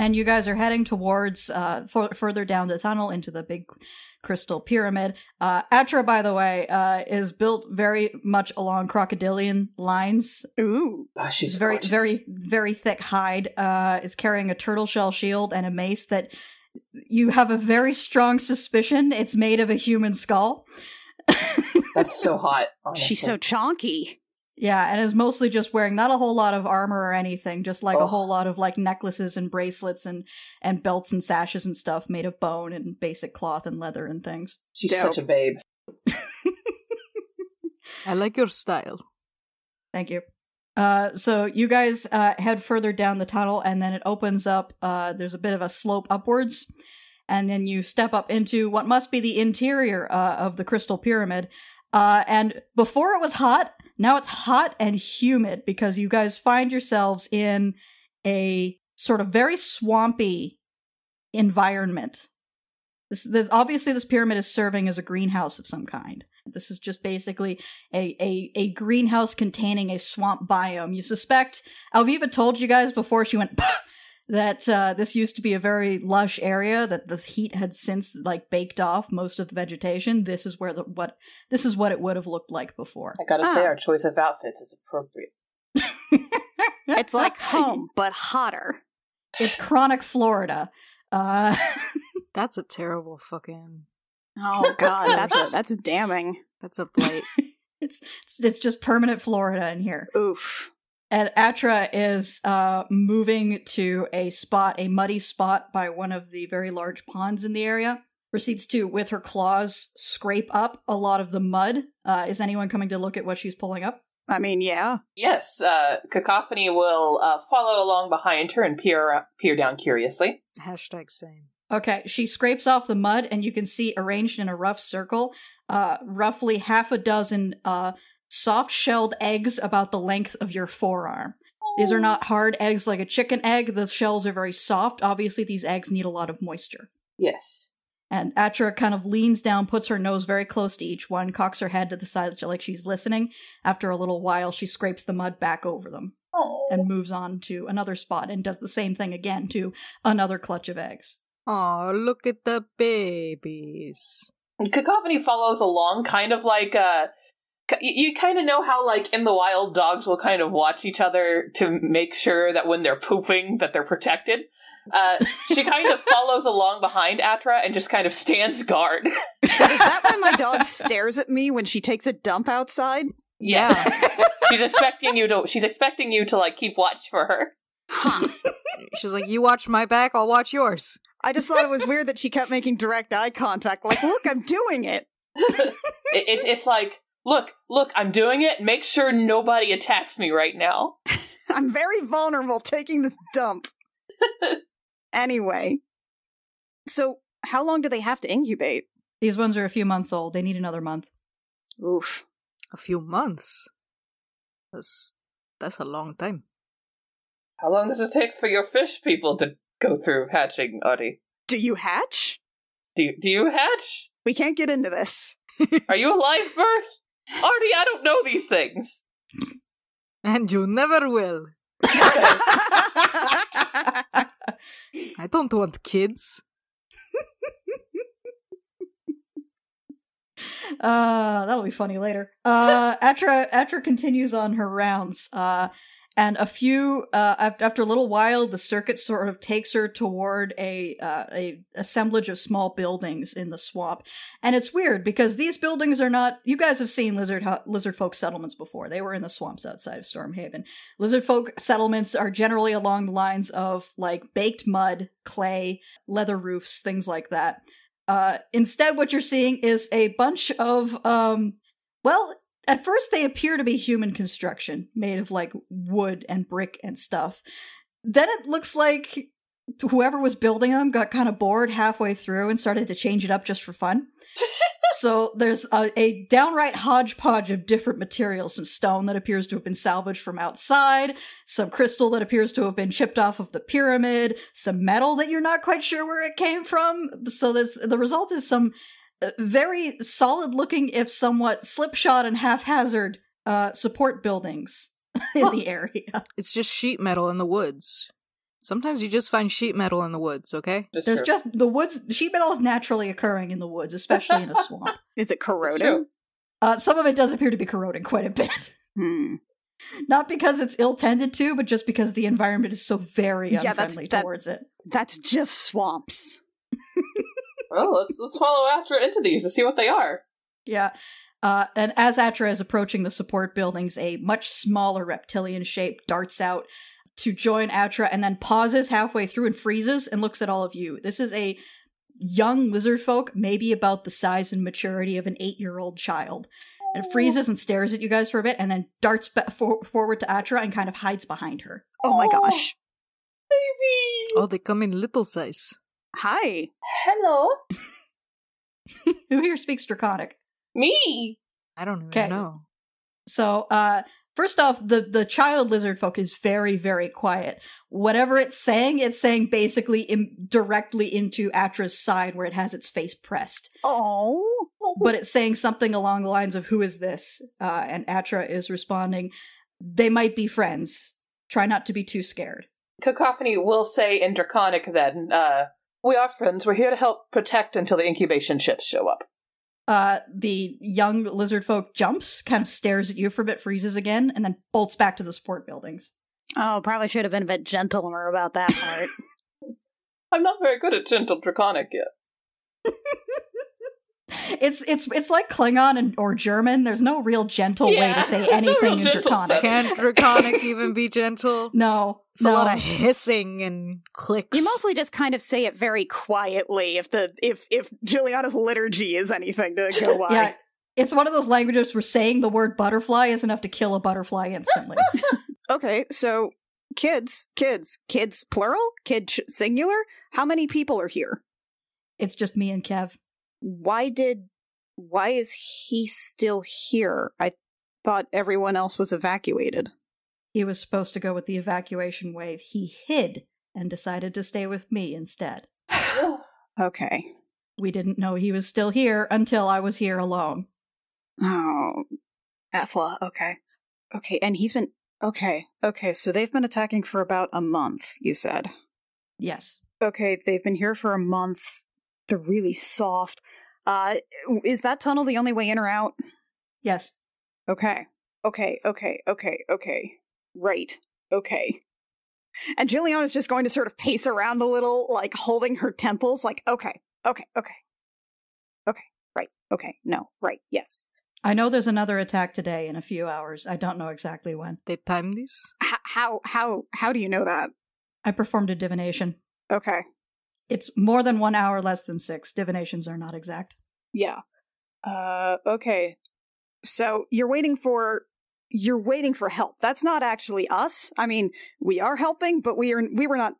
and you guys are heading towards uh, f- further down the tunnel into the big crystal pyramid. Uh, Atra, by the way, uh, is built very much along crocodilian lines. Ooh. Oh, she's She's very, gorgeous. very, very thick hide. Uh, is carrying a turtle shell shield and a mace that you have a very strong suspicion it's made of a human skull. That's so hot. Honestly. She's so chonky. Yeah, and is mostly just wearing not a whole lot of armor or anything, just like Oh. a whole lot of like necklaces and bracelets and and belts and sashes and stuff made of bone and basic cloth and leather and things. She's Dope. such a babe. I like your style. Thank you. Uh, so you guys uh, head further down the tunnel, and then it opens up. Uh, there's a bit of a slope upwards, and then you step up into what must be the interior uh, of the crystal pyramid. Uh, and before it was hot, now it's hot and humid because you guys find yourselves in a sort of very swampy environment. This, this obviously this pyramid is serving as a greenhouse of some kind. This is just basically a, a, a greenhouse containing a swamp biome. You suspect Alviva told you guys before she went that uh, this used to be a very lush area that the heat had since like baked off most of the vegetation. This is where the what this is what it would have looked like before. I gotta say, Ah. our choice of outfits is appropriate. It's like home, but hotter. it's chronic Florida. Uh, That's a terrible fucking. Oh god, that's a, that's damning. That's a blight. it's, it's it's just permanent Florida in here. Oof. And Atra is uh, moving to a spot, a muddy spot by one of the very large ponds in the area. Proceeds to, with her claws, scrape up a lot of the mud. Uh, is anyone coming to look at what she's pulling up? I mean, yeah. Yes, uh, Cacophony will uh, follow along behind her and peer peer down curiously. Hashtag same. Okay, she scrapes off the mud, and you can see arranged in a rough circle, uh, roughly half a dozen uh, soft shelled eggs about the length of your forearm. These are not hard eggs like a chicken egg. The shells are very soft. Obviously, these eggs need a lot of moisture. Yes. And Atra kind of leans down, puts her nose very close to each one, cocks her head to the side like she's listening. After a little while, she scrapes the mud back over them Oh. and moves on to another spot and does the same thing again to another clutch of eggs. Oh, look at the babies. Cacophony follows along, kind of like uh, c- you, you kind of know how like in the wild dogs will kind of watch each other to make sure that when they're pooping that they're protected. Uh, she kind of follows along behind Atra and just kind of stands guard. Is that why my dog stares at me when she takes a dump outside? yeah, she's expecting you to. She's expecting you to like keep watch for her. Huh. She's like, you watch my back, I'll watch yours. I just thought it was weird that she kept making direct eye contact. Like, look, I'm doing it. It, it's it's like look look I'm doing it. Make sure nobody attacks me right now. I'm very vulnerable taking this dump. anyway, so how long do they have to incubate? These ones are a few months old. They need another month. Oof. A few months. That's that's a long time. How long does it take for your fish people to go through hatching, Artie? Do you hatch? Do you, do you hatch? We can't get into this. Are you a live birth? Artie, I don't know these things. And you never will. I don't want kids. Uh, that'll be funny later. Uh, Atra Atra continues on her rounds. Uh, and a few uh, after a little while, the circuit sort of takes her toward a uh, a assemblage of small buildings in the swamp. And it's weird because these buildings are not. You guys have seen lizard lizard folk settlements before. They were in the swamps outside of Stormhaven. Lizard folk settlements are generally along the lines of like baked mud, clay, leather roofs, things like that. Uh, instead, what you're seeing is a bunch of, um, well, at first they appear to be human construction made of like wood and brick and stuff. Then it looks like whoever was building them got kind of bored halfway through and started to change it up just for fun. so there's a, a downright hodgepodge of different materials some stone that appears to have been salvaged from outside, some crystal that appears to have been chipped off of the pyramid, some metal that you're not quite sure where it came from. So this, the result is some very solid looking, if somewhat slipshod and haphazard, uh, support buildings in Huh. the area. It's just sheet metal in the woods. Sometimes you just find sheet metal in the woods, okay? It's There's true. just the woods. Sheet metal is naturally occurring in the woods, especially in a swamp. Is it corroding? Uh, some of it does appear to be corroding quite a bit. Hmm. Not because it's ill tended to, but just because the environment is so very Yeah, that's- unfriendly that- towards it. That's just swamps. Well, let's let's follow after into these to see what they are. Yeah. Uh, and as Atra is approaching the support buildings, a much smaller reptilian shape darts out to join Atra and then pauses halfway through and freezes and looks at all of you. This is a young lizard folk, maybe about the size and maturity of an eight year old child. And freezes and stares at you guys for a bit and then darts ba- for- forward to Atra and kind of hides behind her. Oh my Oh. gosh. Baby. Oh, they come in little size. Hi. Hello. Who here speaks Draconic? Me. I don't even Okay. know. So, uh, first off, the the child lizard folk is very very quiet. Whatever it's saying, it's saying basically in, directly into Atra's side where it has its face pressed. Oh. But it's saying something along the lines of "Who is this?" Uh, and Atra is responding, "They might be friends. Try not to be too scared." Cacophony will say in Draconic then, uh, we are friends. We're here to help protect until the incubation ships show up. Uh, the young lizard folk jumps, kind of stares at you for a bit, freezes again, and then bolts back to the support buildings. Oh, probably should have been a bit gentler about that part. I'm not very good at gentle Draconic yet. It's it's it's like Klingon and or German. There's no real gentle way to say there's no anything in Draconic. Can't Draconic even be gentle? No, It's no. a lot of hissing and clicks. you mostly just kind of say it very quietly if the if if Juliana's liturgy is anything to go by. yeah, it's one of those languages where saying the word butterfly is enough to kill a butterfly instantly. Okay, so kids, kids, kids plural, kid singular. How many people are here? it's just me and Kev. Why did why is he still here? I thought everyone else was evacuated. He was supposed to go with the evacuation wave. He hid and decided to stay with me instead. Okay. We didn't know he was still here until I was here alone. Oh, Ethla. Okay. Okay, and he's been okay. Okay, so they've been attacking for about a month. You said. Yes. Okay, they've been here for a month. They're really soft. Uh, is that tunnel the only way in or out? Yes. Okay. Okay, okay, okay, okay. Right. Okay. And Jillian is just going to sort of pace around a little, like holding her temples, like, okay, okay, okay. Okay, right, okay, no, right, yes. I know there's another attack today in a few hours. I don't know exactly when. They time this? H- how, how, how do you know that? I performed a divination. Okay. It's more than one hour, less than six. Divinations are not exact. Yeah. Uh, okay. So you're waiting for you're waiting for help. That's not actually us. I mean, we are helping, but we are we were not.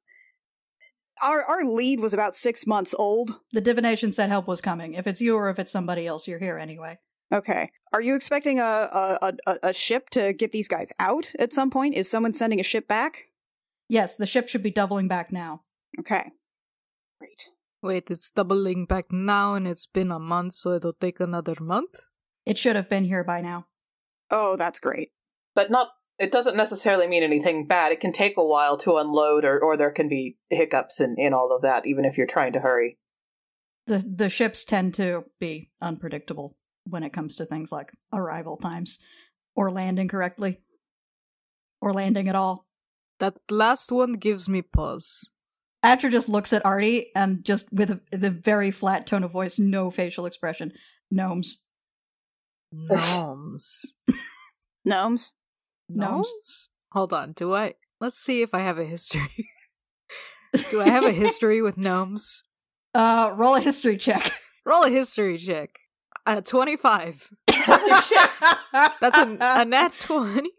Our our lead was about six months old. The divination said help was coming. If it's you or if it's somebody else, you're here anyway. Okay. Are you expecting a a, a a- a ship to get these guys out at some point? Is someone sending a ship back? Yes, the ship should be doubling back now. Okay. Great. Wait, it's doubling back now and it's been a month, so it'll take another month? It should have been here by now. Oh, that's great. But not. It doesn't necessarily mean anything bad. It can take a while to unload, or, or there can be hiccups in, in all of that, even if you're trying to hurry. The the ships tend to be unpredictable when it comes to things like arrival times or landing correctly or landing at all. That last one gives me pause. Atra just looks at Artie and just with a, the very flat tone of voice, no facial expression. Gnomes. Gnomes. Gnomes. Gnomes. Hold on, do I? Let's see if I have a history. do I have a history with gnomes? Uh, roll a history check. Roll a history check. Uh, 25. That's a, a nat 20.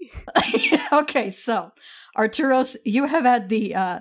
okay, so Arturos, you have had the uh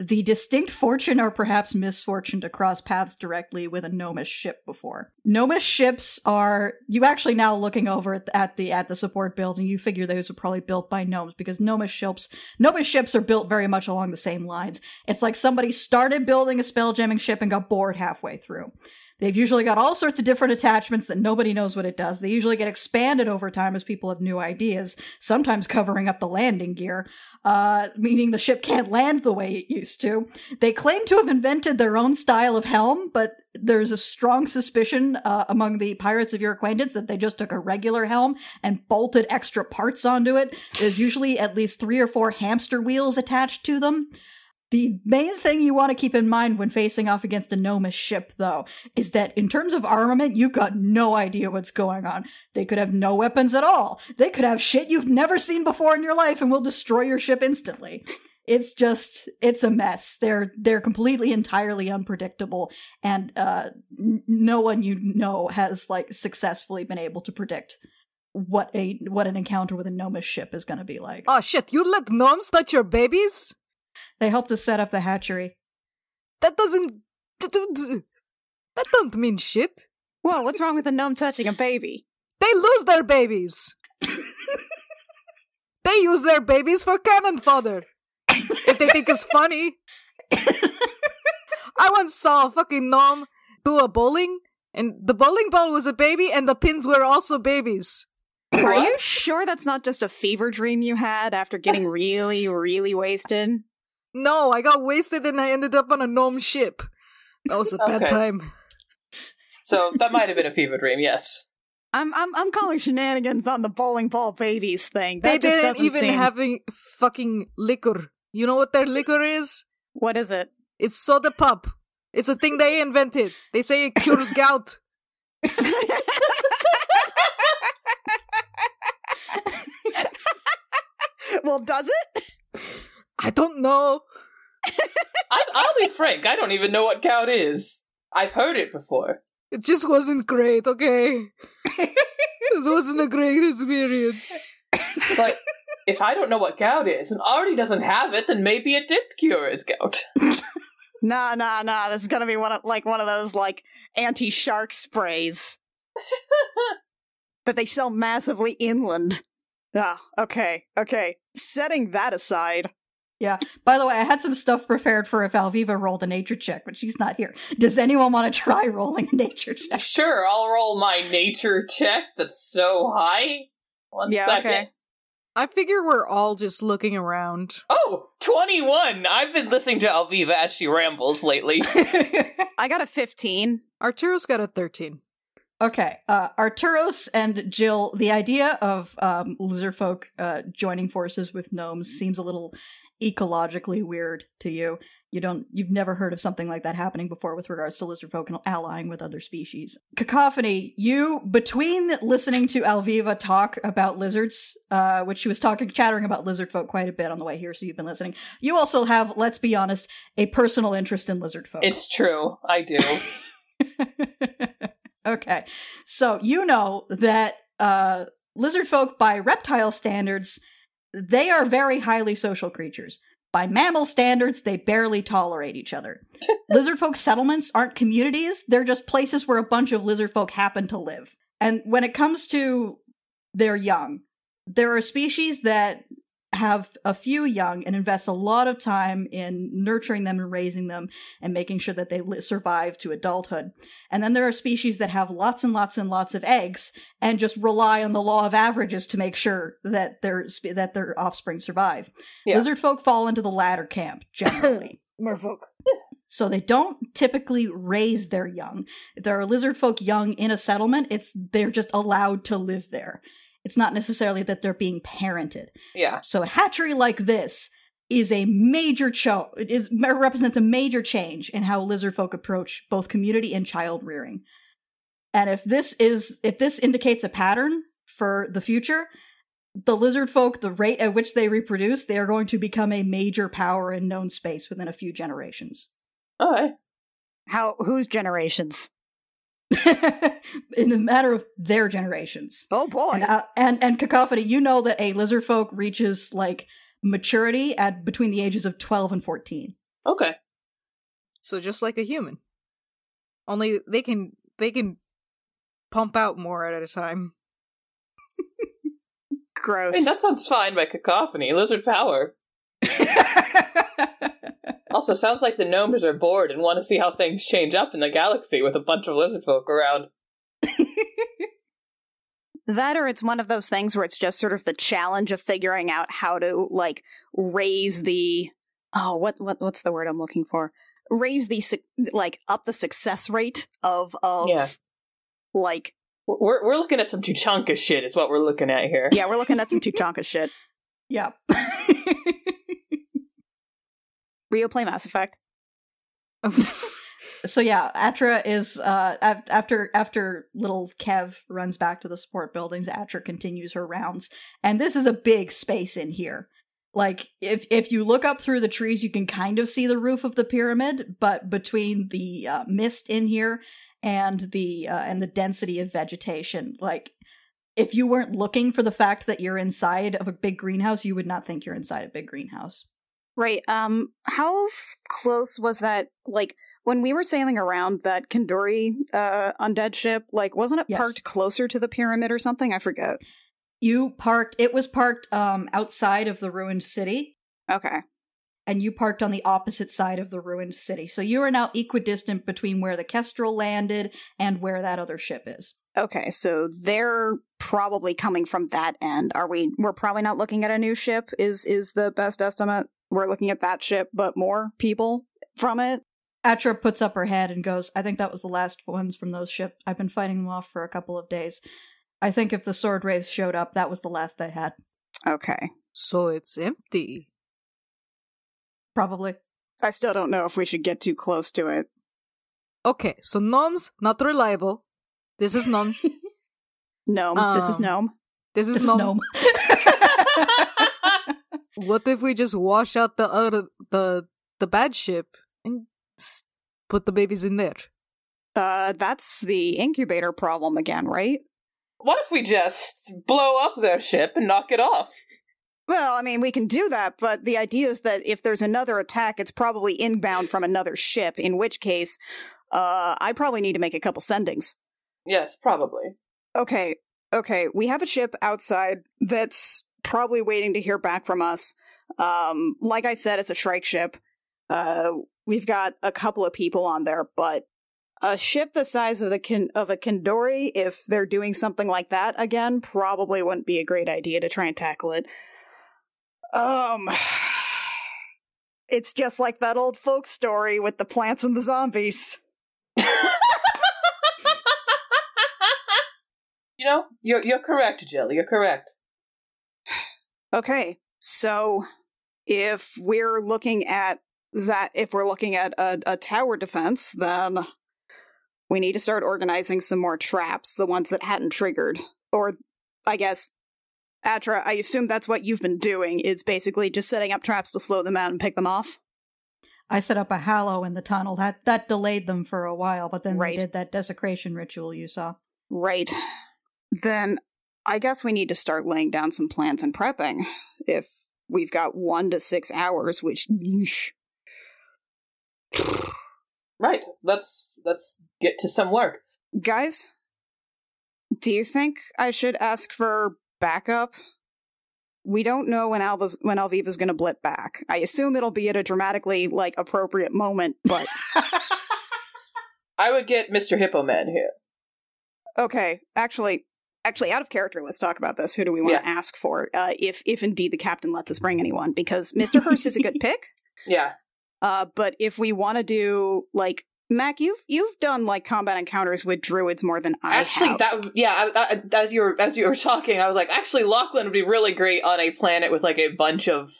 the distinct fortune or perhaps misfortune to cross paths directly with a gnomish ship before. Gnomish ships are you actually now looking over at the, at the at the support building, you figure those are probably built by gnomes because gnomish ships gnomish ships are built very much along the same lines. It's like somebody started building a spell jamming ship and got bored halfway through. They've usually got all sorts of different attachments that nobody knows what it does. They usually get expanded over time as people have new ideas, sometimes covering up the landing gear, uh, meaning the ship can't land the way it used to. They claim to have invented their own style of helm, but there's a strong suspicion uh, among the pirates of your acquaintance that they just took a regular helm and bolted extra parts onto it. There's usually at least three or four hamster wheels attached to them. The main thing you want to keep in mind when facing off against a gnomish ship, though, is that in terms of armament, you've got no idea what's going on. They could have no weapons at all. They could have shit you've never seen before in your life and will destroy your ship instantly. It's just, it's a mess. They're, they're completely, entirely unpredictable, and, uh, n- no one you know has, like, successfully been able to predict what a, what an encounter with a gnomish ship is gonna be like. Oh shit, you let gnomes touch your babies? They helped us set up the hatchery. That doesn't. That don't mean shit. Whoa, what's wrong with a gnome touching a baby? They lose their babies. they use their babies for cannon fodder. if they think it's funny. I once saw a fucking gnome do a bowling, and the bowling ball was a baby, and the pins were also babies. Are you sure that's not just a fever dream you had after getting really, really wasted? No, I got wasted and I ended up on a gnome ship. That was a bad time. So that might have been a fever dream, yes. I'm I'm I'm calling shenanigans on the bowling ball babies thing. They That just didn't doesn't even seem- having fucking liquor. You know what their liquor is? What is it? It's soda pop. It's a thing they invented. They say it cures gout. well, does it? I don't know. I, I'll be frank, I don't even know what gout is. I've heard it before. It just wasn't great, okay? it wasn't a great experience. But if I don't know what gout is and Artie doesn't have it, then maybe it did cure his gout. Nah, nah, nah. This is gonna be one of like one of those like anti-shark sprays that they sell massively inland. Ah, okay, okay. Setting that aside, By the way, I had some stuff prepared for if Alviva rolled a nature check, but she's not here. Does anyone want to try rolling a nature check? Sure, I'll roll my nature check that's so high. One Yeah, second. okay. I figure we're all just looking around. Oh, 21! I've been listening to Alviva as she rambles lately. I got a fifteen. Arturo's got a 13. okay, uh, Arturos and Jill, the idea of um, lizard folk uh, joining forces with gnomes seems a little ecologically weird to you. You don't, you've never heard of something like that happening before with regards to lizard folk and allying with other species. Cacophony, you, between listening to Alviva talk about lizards, uh, which she was talking, chattering about lizard folk quite a bit on the way here, so you've been listening. You also have, let's be honest, a personal interest in lizard folk. it's true, I do. okay. So you know that uh lizard folk by reptile standards they are very highly social creatures. By mammal standards, they barely tolerate each other. lizard folk settlements aren't communities, they're just places where a bunch of lizard folk happen to live. And when it comes to their young, there are species that have a few young and invest a lot of time in nurturing them and raising them and making sure that they li- survive to adulthood. And then there are species that have lots and lots and lots of eggs and just rely on the law of averages to make sure that their that their offspring survive. Yeah. Lizard folk fall into the latter camp generally. Merfolk. So they don't typically raise their young. If there are lizard folk young in a settlement, it's they're just allowed to live there. It's not necessarily that they're being parented. Yeah. So a hatchery like this is a major cho- it is represents a major change in how lizard folk approach both community and child rearing. And if this is if this indicates a pattern for the future, the lizard folk, the rate at which they reproduce, they are going to become a major power in known space within a few generations. Alright. How? Whose generations? in a matter of their generations. Oh boy! And, uh, and and cacophony, you know that a lizard folk reaches like maturity at between the ages of 12 and 14. Okay. So just like a human. Only they can they can pump out more at a time. Gross. I mean, that sounds fine by cacophony. Lizard power. Also, sounds like the gnomes are bored and want to see how things change up in the galaxy with a bunch of lizard folk around. That or it's one of those things where it's just sort of the challenge of figuring out how to like raise the oh what what what's the word I'm looking for raise the su- like up the success rate of of Yeah. like We're we're looking at some Tuchanka shit. Is what we're looking at here. yeah we're looking at some Tuchanka shit. yeah. Rio play Mass Effect. so yeah, Atra is uh af- after after little Kev runs back to the support buildings, Atra continues her rounds. And this is a big space in here. Like if if you look up through the trees, you can kind of see the roof of the pyramid, but between the uh, mist in here and the uh, and the density of vegetation, like if you weren't looking for the fact that you're inside of a big greenhouse, you would not think you're inside a big greenhouse. Right. Um. How f- close was that? Like when we were sailing around that Kandori uh, undead ship. Like, wasn't it Yes. parked closer to the pyramid or something? I forget. You parked it was parked um outside of the ruined city. Okay. and you parked on the opposite side of the ruined city. So you are now equidistant between where the Kestrel landed and where that other ship is. Okay. So they're probably coming from that end. Are we? We're probably not looking at a new ship. Is is the best estimate? We're looking at that ship, but more people from it. Atra puts up her head and goes, I think that was the last ones from those ships. I've been fighting them off for a couple of days. I think if the sword wraiths showed up, that was the last they had. Okay. so it's empty. Probably. I still don't know if we should get too close to it. Okay, so gnomes not reliable. This is gnome. Gnome. this is Um, gnome. This is It's gnome. gnome. What if we just wash out the other the the bad ship and put the babies in there? Uh, that's the incubator problem again, right? What if we just blow up their ship and knock it off? Well, I mean, we can do that, but the idea is that if there's another attack, it's probably inbound from another ship, in which case, uh, I probably need to make a couple sendings. Yes, probably. Okay, okay, we have a ship outside that's probably waiting to hear back from us. Um, like I said, it's a Shrike ship. Uh, we've got a couple of people on there, but a ship the size of the kin- of a Kandori, if they're doing something like that again, probably wouldn't be a great idea to try and tackle it. Um, it's just like that old folk story with the plants and the zombies. You know, you're you're correct, Jill. You're correct. Okay, so if we're looking at that, if we're looking at a, a tower defense, then we need to start organizing some more traps, the ones that hadn't triggered. Or, I guess, Atra, I assume that's what you've been doing, is basically just setting up traps to slow them out and pick them off. I set up a hallow in the tunnel. That that delayed them for a while, but then Right. they did that desecration ritual you saw. Right. Then I guess we need to start laying down some plans and prepping. If we've got one to six hours, which, yeesh. Right. Let's let's get to some work. Guys, do you think I should ask for backup? We don't know when Alva's when Alviva's going to blip back. I assume it'll be at a dramatically like appropriate moment, but I would get Mr. Hippo Man here. okay. Actually, actually, out of character, let's talk about this. Who do we want to ask for? Uh, if if indeed the captain lets us bring anyone, because Mister Hurst is a good pick. Yeah. Uh, but if we want to do like Mac, you've you've done like combat encounters with druids more than I actually, have. that yeah. I, I, as you were as you were talking, I was like, actually, Lachlan would be really great on a planet with like a bunch of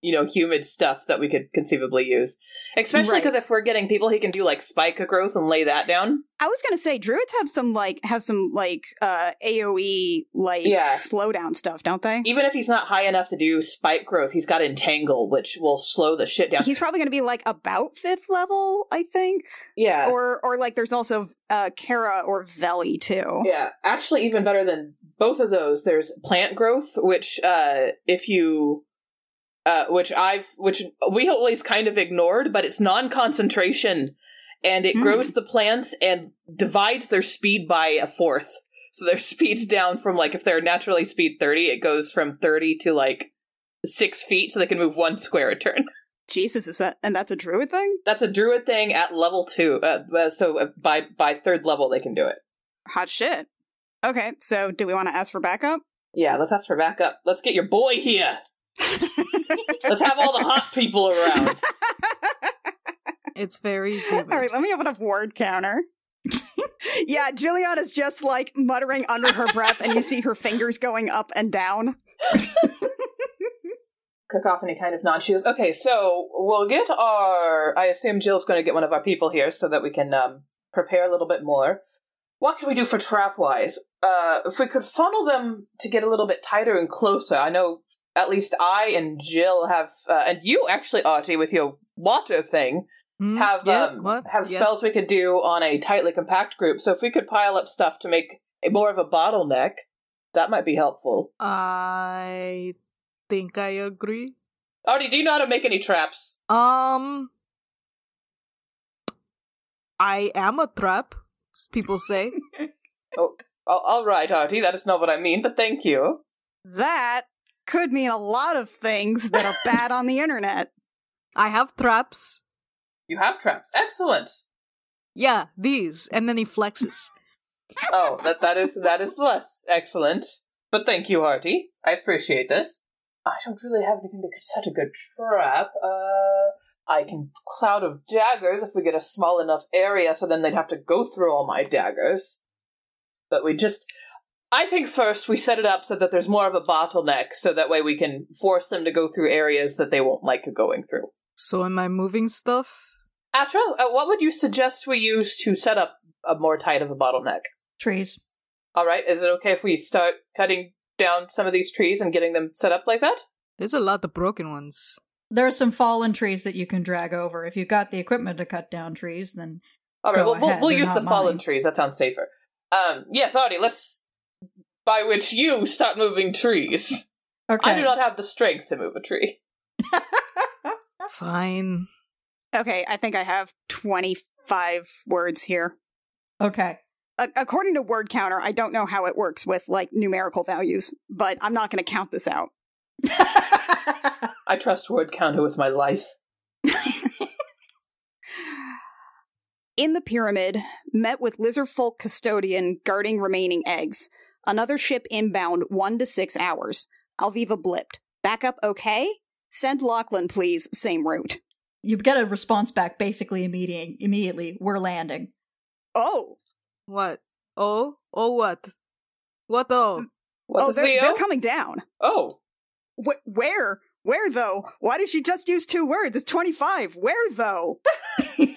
you know humid stuff that we could conceivably use. Especially Right. because if we're getting people, he can do like spike growth and lay that down. I was gonna say druids have some like have some like uh AoE like Yeah. slowdown stuff, don't they? Even if he's not high enough to do spike growth, he's got entangle, which will slow the shit down. He's probably gonna be like about fifth level, I think. yeah. Or or like there's also uh Kara or Veli too. Yeah, actually, even better than both of those. There's plant growth, which uh, if you, uh, which I've, which we always kind of ignored, but it's non-concentration, and it Hmm. grows the plants and divides their speed by a fourth. So their speed's down from like if they're naturally speed thirty, it goes from thirty to like six feet, so they can move one square a turn. Jesus, is that and that's a druid thing? That's a druid thing at level two. Uh, uh, so uh, by by third level, they can do it. Hot shit. Okay, so do we want to ask for backup? Yeah, let's ask for backup. Let's get your boy here. Let's have all the hot people around. It's very humid. All right, let me open up word counter. yeah, Jillian is just like muttering under her breath, and you see her fingers going up and down. Cacophony kind of nods. She goes, "Okay, so we'll get our. I assume Jill's going to get one of our people here so that we can um, prepare a little bit more. What can we do for trap wise? Uh, if we could funnel them to get a little bit tighter and closer. I know at least I and Jill have, uh, and you actually, Artie, with your water thing, Hmm? have Yeah, um, have Yes. spells we could do on a tightly compact group. So if we could pile up stuff to make a more of a bottleneck, that might be helpful. I think I agree. Artie, do you know how to make any traps? Um, I am a trap. People say. Oh, all right, Artie, that is not what I mean, but thank you. That could mean a lot of things that are bad on the internet. I have traps. You have traps. Excellent. Yeah, these, and then he flexes. Oh, that that is that is less excellent. But thank you, Artie. I appreciate this. I don't really have anything that could set a good trap. Uh, I can cloud of daggers if we get a small enough area, so then they'd have to go through all my daggers. But we just. I think first we set it up so that there's more of a bottleneck, so that way we can force them to go through areas that they won't like going through. So am I moving stuff? Atra, uh, what would you suggest we use to set up a more tight of a bottleneck? Trees. All right, is it okay if we start cutting down some of these trees and getting them set up like that? There's a lot of broken ones. There are some fallen trees that you can drag over. If you've got the equipment to cut down trees, then All right, Go well, we'll, ahead, we'll they're use the not fallen trees. That sounds safer. Um, yes, Artie, let's. By which you start moving trees. okay. I do not have the strength to move a tree. Fine. Okay, I think I have 25 words here. okay. A- according to word counter, I don't know how it works with like numerical values, but I'm not going to count this out. I trust word counter with my life. In the pyramid, met with lizardfolk custodian guarding remaining eggs. Another ship inbound one to six hours. Alviva blipped. Backup okay? Send Lachlan, please. Same route. you get a response back basically immediate, immediately. We're landing. Oh, What? Oh? Oh, what? What oh? What's oh, they're, CO? they're coming down. oh, Wh- where? Where though? Why did she just use two words? It's 25. Where though?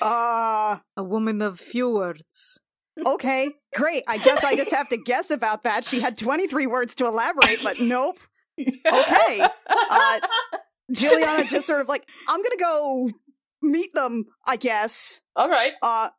Uh, A woman of few words. Okay, great. I guess I just have to guess about that. She had 23 words to elaborate, but nope. Okay. Uh, Juliana just sort of like, I'm gonna go meet them, I guess. All right. Uh,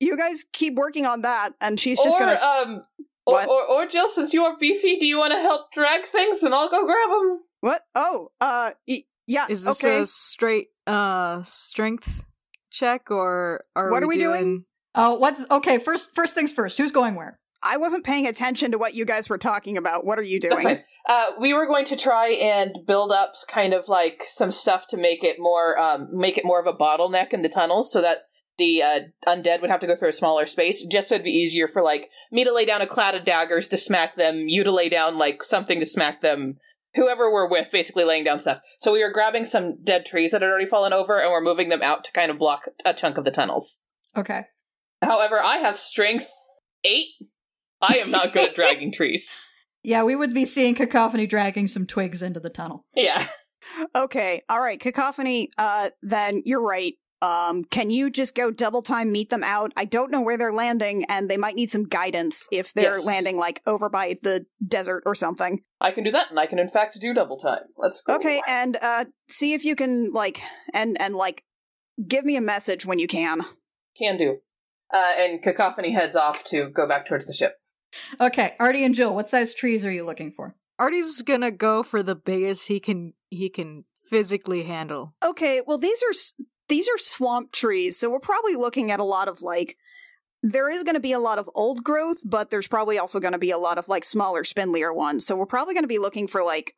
you guys keep working on that, and she's just or, gonna. um, or, or, or Jill, since you are beefy, do you want to help drag things and I'll go grab them? what? Oh, uh, y- yeah. Is this okay. a straight uh strength check or are What are we doing? doing? Oh, what's okay? First, first things first. Who's going where? I wasn't paying attention to what you guys were talking about. What are you doing? Uh, we were going to try and build up kind of like some stuff to make it more, um, make it more of a bottleneck in the tunnels, so that the uh, undead would have to go through a smaller space, just so it'd be easier for like me to lay down a cloud of daggers to smack them, you to lay down like something to smack them, whoever we're with, basically laying down stuff. So we were grabbing some dead trees that had already fallen over, and we're moving them out to kind of block a chunk of the tunnels. Okay. However, I have strength eight. I am not good at dragging trees. Yeah, we would be seeing cacophony dragging some twigs into the tunnel. Yeah. Okay, all right, cacophony. Uh, then you're right. Um, can you just go double time meet them out? I don't know where they're landing, and they might need some guidance if they're Yes. landing like over by the desert or something. I can do that, and I can in fact do double time. Let's go. Okay, and uh, see if you can like and and like give me a message when you can. Can do. Uh, and Cacophony heads off to go back towards the ship. Okay, Artie and Jill, what size trees are you looking for? Artie's gonna go for the biggest he can he can physically handle. Okay, well these are these are swamp trees, so we're probably looking at a lot of like there is going to be a lot of old growth, but there's probably also going to be a lot of like smaller, spindlier ones. So we're probably going to be looking for like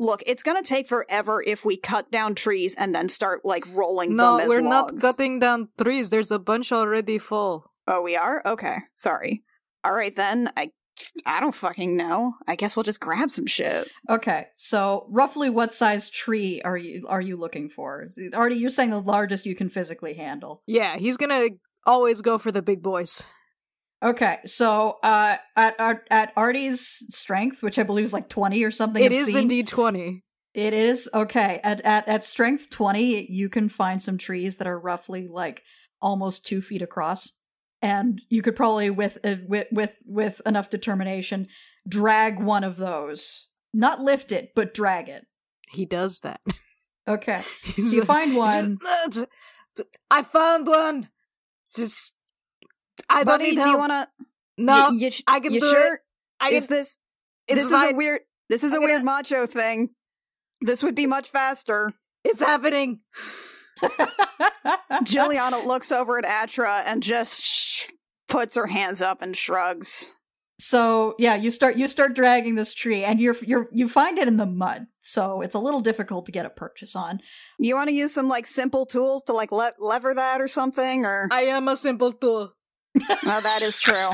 Look, it's gonna take forever if we cut down trees and then start like rolling No, them as we're not logs. cutting down trees. There's a bunch already full. Oh, we are? Okay. Sorry. All right then. I I don't fucking know. I guess we'll just grab some shit. Okay, so roughly what size tree are you are you looking for? Is it- Artie, you're saying the largest you can physically handle. Yeah, he's gonna always go for the big boys. Okay, so uh, at at, at Artie's strength, which I believe is like twenty or something, It is indeed 20. It is okay. At at at strength twenty, you can find some trees that are roughly like almost two feet across, and you could probably with uh, with with with enough determination drag one of those. Not lift it, but drag it. He does that. Okay, so you like- find one. I found one. Just, I don't Buddy, need do you want to? no, you, sh- I can you do sure? it. I is can, this it's this is fine. a weird? This is a I'm gonna- weird macho thing. This would be much faster. It's happening. Juliana looks over at Atra and just sh- puts her hands up and shrugs. So yeah, you start you start dragging this tree, and you're you're you find it in the mud, so it's a little difficult to get a purchase on. You want to use some like simple tools to like le- lever that or something, or I am a simple tool. Oh, that is true.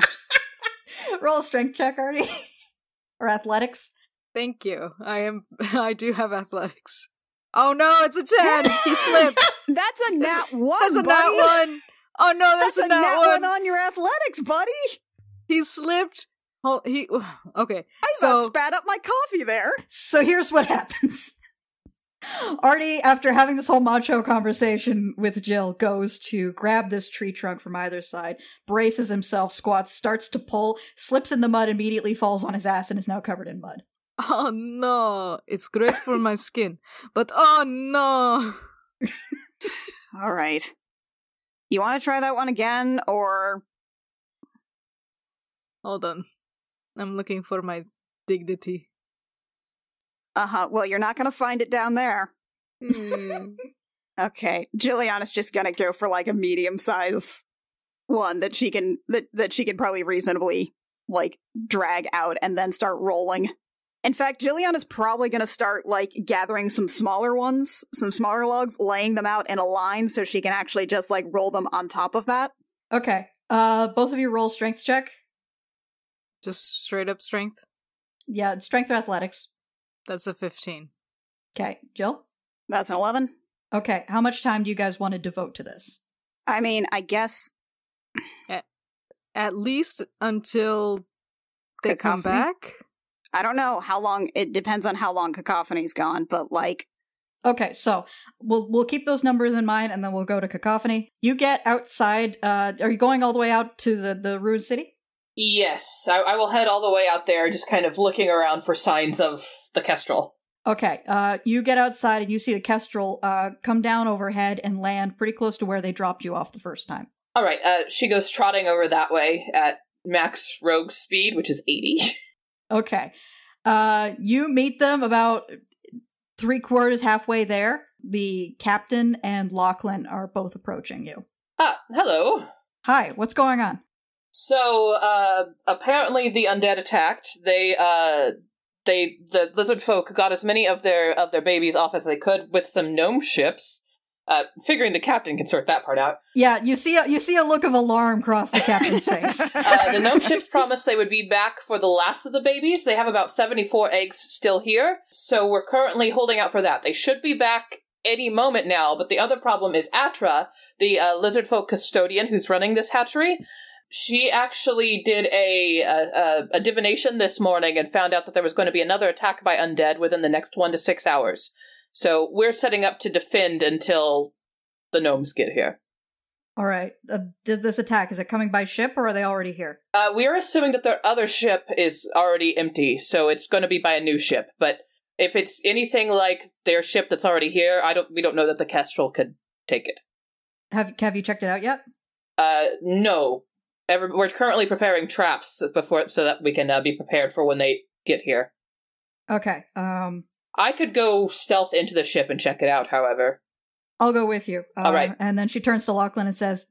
Roll a strength check, Artie, or athletics. Thank you. I am. I do have athletics. Oh no, it's a ten. he slipped. That's a nat one. That's a buddy. nat one. Oh no, that's, That's a nat, one. on your athletics, buddy. He slipped. Oh, he. Okay. I So- spat up my coffee there. So here's what happens. Artie, after having this whole macho conversation with Jill, goes to grab this tree trunk from either side, braces himself, squats, starts to pull, slips in the mud, immediately falls on his ass, and is now covered in mud. Oh no, it's great for my skin, but oh no. All right. You want to try that one again, or Hold on. I'm looking for my dignity. Uh huh? Well, you're not gonna find it down there. Hmm. Okay, Jilliana's just gonna go for like a medium size one that she can that that she can probably reasonably like drag out and then start rolling. In fact, Jilliana's probably gonna start like gathering some smaller ones, some smaller logs, laying them out in a line so she can actually just like roll them on top of that. Okay, uh, both of you roll strength check. Just straight up strength. Yeah, strength or athletics. That's a 15. Okay, Jill? That's an eleven. Okay, how much time do you guys want to devote to this? I mean, I guess At least until they come back. I don't know how long. It depends on how long Cacophony's gone, but like, Okay, so we'll we'll keep those numbers in mind, and then we'll go to cacophony. You get outside. Uh, are you going all the way out to the the ruined city? Yes, I, I will head all the way out there, just kind of looking around for signs of the Kestrel. Okay, uh, you get outside and you see the kestrel uh come down overhead and land pretty close to where they dropped you off the first time. All right, uh, she goes trotting over that way at max rogue speed, which is 80. Okay, uh, you meet them about three quarters halfway there. The captain and Lachlan are both approaching you. ah, hello. Hi, what's going on? So, uh, apparently the undead attacked. They, uh, they, the lizard folk got as many of their, of their babies off as they could with some gnome ships. Uh, figuring the captain can sort that part out. Yeah, you see a, you see a look of alarm cross the captain's face. Uh, the gnome ships promised they would be back for the last of the babies. They have about 74 eggs still here, so we're currently holding out for that. They should be back any moment now, but the other problem is Atra, the uh, lizard folk custodian who's running this hatchery. She actually did a, a, a, divination this morning and found out that there was going to be another attack by undead within the next one to six hours. So we're setting up to defend until the gnomes get here. All right, uh, th- this attack is it coming by ship or are they already here? Uh, we are assuming that their other ship is already empty, so it's going to be by a new ship. But if it's anything like their ship that's already here, I don't. We don't know that the Kestrel could take it. Have have you checked it out yet? Uh, no. Every, we're currently preparing traps before so that we can uh, be prepared for when they get here. Okay, um, I could go stealth into the ship and check it out. However, I'll go with you. Uh, All right. And then she turns to Lachlan and says,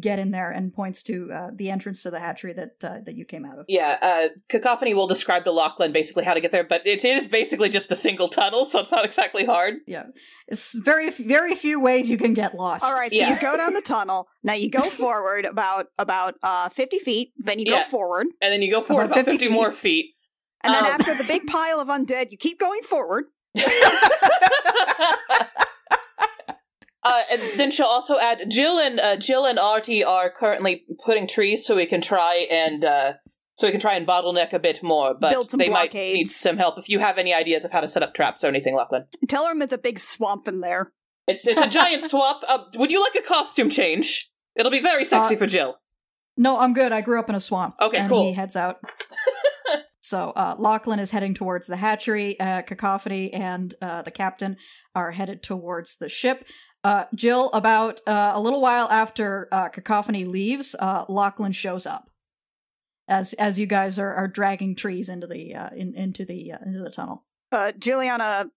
get in there and points to uh, the entrance to the hatchery that uh, that you came out of. Yeah, uh, Cacophony will describe to Lachlan basically how to get there, but it is basically just a single tunnel, so it's not exactly hard. Yeah, it's very very few ways you can get lost. All right, so Yeah. you go down the tunnel. Now you go forward about about uh, fifty feet. Then you go Yeah. forward, And then you go forward About about 50 50, more feet. and then Um. after the big pile of undead, you keep going forward. Uh, and then she'll also add Jill and uh, Jill and Artie are currently putting trees so we can try and uh, so we can try and bottleneck a bit more, but they might need some help. If you have any ideas of how to set up traps or anything, Lachlan, Tell them it's a big swamp in there. it's it's a giant swamp. Uh, would you like a costume change? It'll be very sexy Uh, for Jill. No, I'm good. I grew up in a swamp. Okay, and cool. He heads out. so uh, Lachlan is heading towards the hatchery. Uh, Cacophony and uh, the captain are headed towards the ship. Uh, Jill, about uh, a little while after uh, Cacophony leaves, uh, Lachlan shows up as as you guys are, are dragging trees into the uh, in, into the uh, into the tunnel. Uh, Juliana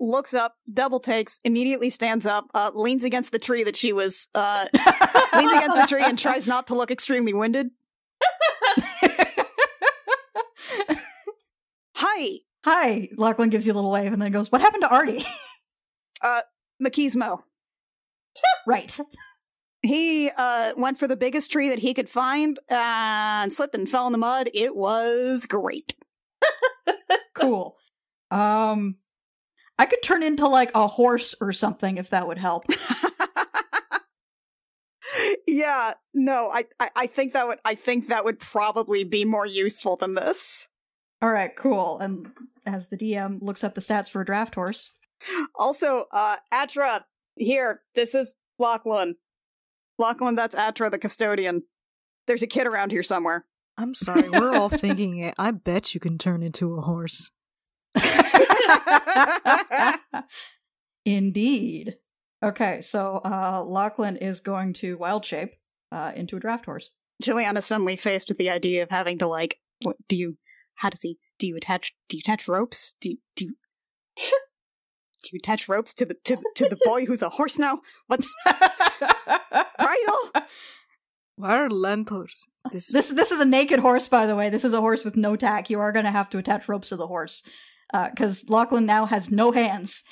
looks up, double takes, immediately stands up, uh, leans against the tree that she was uh, leans against the tree and tries not to look extremely winded. Hi, Hi, Lachlan gives you a little wave and then goes, "What happened to Artie?" Machismo. right. He uh, went for the biggest tree that he could find and slipped and fell in the mud. It was great. cool. Um, I could turn into like a horse or something if that would help. yeah, no, I, I, I think that would I think that would probably be more useful than this. All right, cool. And as the DM looks up the stats for a draft horse, Also, uh, Atra, here, this is Lachlan. Lachlan, that's Atra, the custodian. There's a kid around here somewhere. I'm sorry, we're all thinking it. I bet you can turn into a horse. indeed. Okay, so uh, Lachlan is going to wild shape uh, into a draft horse. Juliana's suddenly faced with the idea of having to like, what do you? How does he? Do you attach? Do you attach ropes? Do you, do you, do you attach ropes to the to, to the boy who's a horse now? What's bridle? Why are lentils? This, This this is a naked horse, by the way. This is a horse with no tack. You are going to have to attach ropes to the horse uh, because Lachlan now has no hands.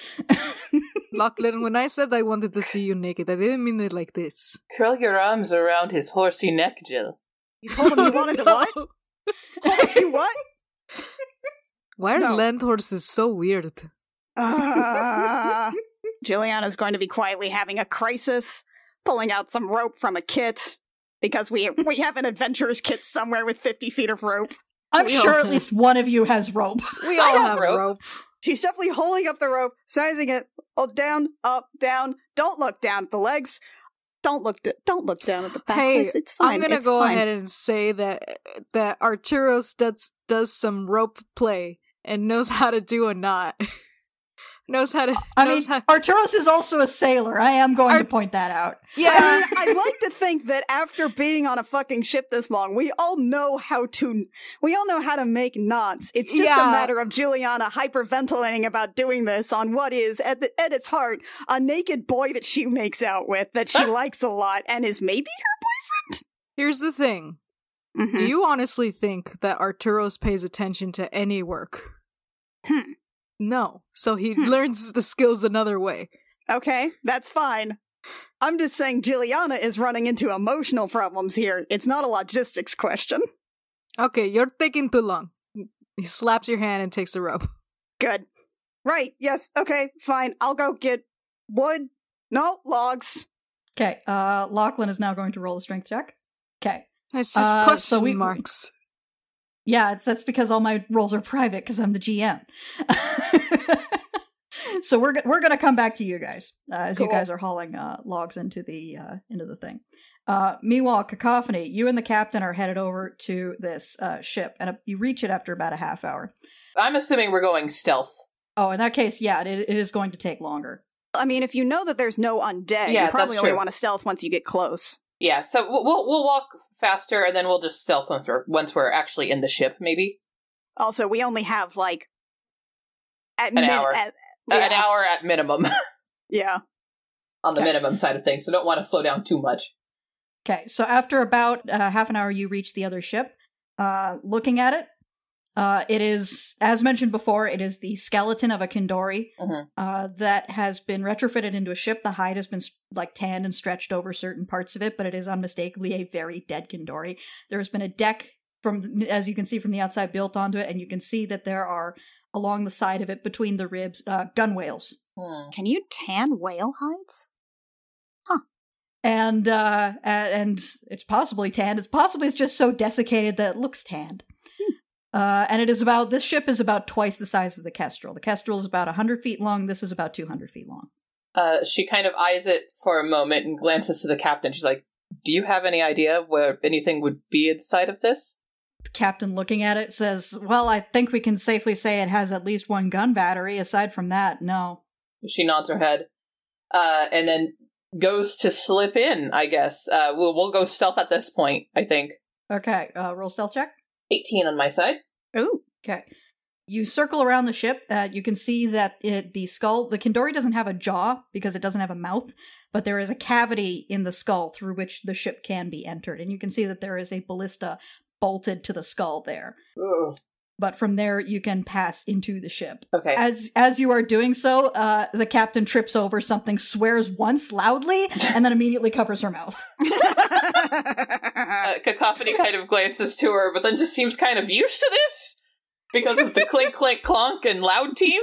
Lachlan, when I said I wanted to see you naked, I didn't mean it like this. Curl your arms around his horsey neck, Jill. You told him you wanted to what? You what? Why are No. land horses so weird? Uh, Juliana's going to be quietly having a crisis, pulling out some rope from a kit because we we have an adventurer's kit somewhere with fifty feet of rope. I'm We all sure at have- least one of you has rope. We all have have rope. rope. She's definitely holding up the rope, sizing it. Oh, down, up, down. Don't look down at the legs. Don't look. D- don't look down at the back. Hey, it's, it's fine. I'm gonna it's go fine. ahead and say that that Arturos does does some rope play and knows how to do a knot. knows how to. I knows mean, how- Arturos is also a sailor. I am going to point that out. I yeah. mean, I'd like to think that after being on a fucking ship this long, we all know how to we all know how to make knots. It's just Yeah. a matter of Juliana hyperventilating about doing this on what is at the, at its heart a naked boy that she makes out with that she likes a lot and is maybe her boyfriend. Here's the thing. her Do you honestly think that Arturos pays attention to any work? Hmm. No. So he Hmm. learns the skills another way. Okay, that's fine. I'm just saying Juliana is running into emotional problems here. It's not a logistics question. Okay, you're taking too long. He slaps your hand and takes the rope. Good. Right, yes, okay, fine. I'll go get wood. No, logs. Okay, uh, Lachlan is now going to roll a strength check. Okay. It's just Uh, question so we- marks. Yeah, it's that's because all my rolls are private because I'm the GM. so we're we're gonna come back to you guys uh, as you guys are hauling uh, logs into the uh, into the thing. Uh, meanwhile, cacophony, you and the captain are headed over to this uh, ship, and uh, you reach it after about a half hour. I'm assuming we're going stealth. Oh, in that case, yeah, it, it is going to take longer. I mean, if you know that there's no undead, Yeah, you probably only true. want to stealth once you get close. Yeah, so we'll we'll, we'll walk faster, and then we'll just stealth once we're, once we're actually in the ship, maybe Also, we only have like at An min- hour. At, yeah, an hour at minimum Yeah. on the Okay. minimum side of things. So don't want to slow down too much. Okay, so after about uh, half an hour, you reach the other ship. Uh, looking at it, uh, it is, as mentioned before, it is the skeleton of a Kindori Mhm. uh, that has been retrofitted into a ship. The hide has been like tanned and stretched over certain parts of it, but it is unmistakably a very dead Kindori. There has been a deck from, as you can see from the outside, built onto it, and you can see that there are along the side of it, between the ribs, uh, gunwales Hmm. Can you tan whale hides? Huh. And uh and it's possibly tanned it's possibly it's just so desiccated that it looks tanned uh and it is about this ship is about twice the size of the kestrel the kestrel is about 100 feet long this is about 200 feet long Uh, she kind of eyes it for a moment and glances to the captain. She's like, "Do you have any idea where anything would be inside of this?" Captain looking at it says well i think we can safely say it has at least one gun battery aside from that no She nods her head, uh, and then goes to slip in. I guess uh, we'll we'll go stealth at this point. I think okay uh roll stealth check eighteen on my side. Ooh. Okay. You circle around the ship. Uh, you can see that it, the skull, the Kindori doesn't have a jaw because it doesn't have a mouth, but there is a cavity in the skull through which the ship can be entered. And you can see that there is a ballista bolted to the skull there. Ugh. But from there, you can pass into the ship. Okay. As as you are doing so, uh, the captain trips over something, swears once loudly, and then immediately covers her mouth. uh, Cacophony kind of glances to her, but then just seems kind of used to this because of the clink, clink, clonk, and loud team,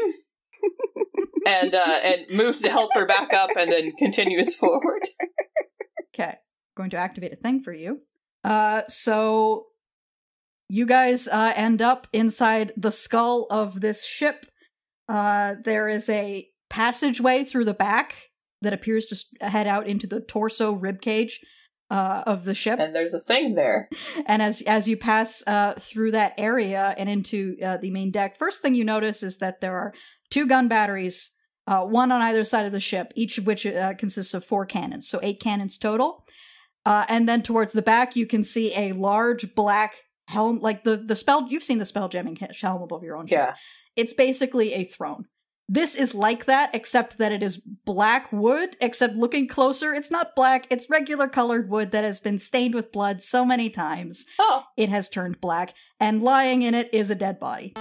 and uh, and moves to help her back up, and then continues forward. Okay. Going to activate a thing for you. Uh so you guys uh end up inside the skull of this ship. Uh there is a passageway through the back that appears to head out into the torso rib cage uh of the ship. And there's a thing there. And as as you pass uh, through that area and into uh, the main deck, first thing you notice is that there are two gun batteries, uh, one on either side of the ship, each of which uh, consists of four cannons, so eight cannons total. Uh, and then towards the back, you can see a large black helm, like the the spell. You've seen the spell jamming he- helm above your own ship. Yeah. It's basically a throne. This is like that, except that it is black wood, except looking closer, it's not black, it's regular colored wood that has been stained with blood so many times Oh, it has turned black, and lying in it is a dead body.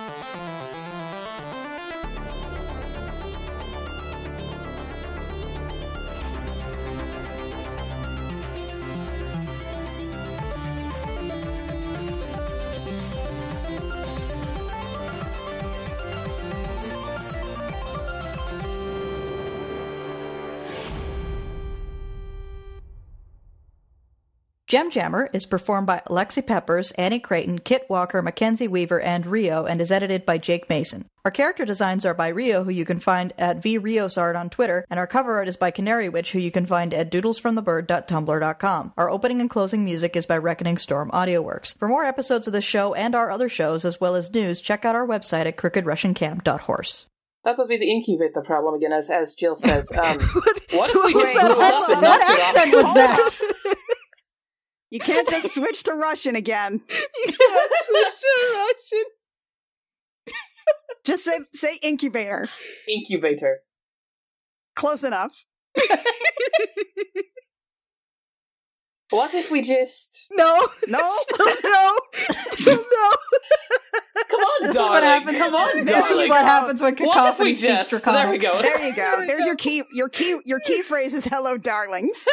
Gem Jammer is performed by Alexi Peppers, Annie Creighton, Kit Walker, Mackenzie Weaver, and Rio, and is edited by Jake Mason. Our character designs are by Rio, who you can find at vriosart on Twitter, and our cover art is by Canary Witch, who you can find at doodlesfromthebird.tumblr.com. Our opening and closing music is by Reckoning Storm AudioWorks. For more episodes of this show and our other shows, as well as news, check out our website at crookedrussiancamp.horse. that would be the incubator problem again, as as Jill says. Um, what, what if we just that blew up accent? and knocked it off? accent was that? You can't just switch to Russian again. You can't switch to Russian. Just say say incubator. Incubator. Close enough. What if we just No, No. still no, still no. come on, This is what happens. Come on, This is what happens when What if cacophony we speaks just? There we go. There you go. There's your key your key your key phrase is hello darlings.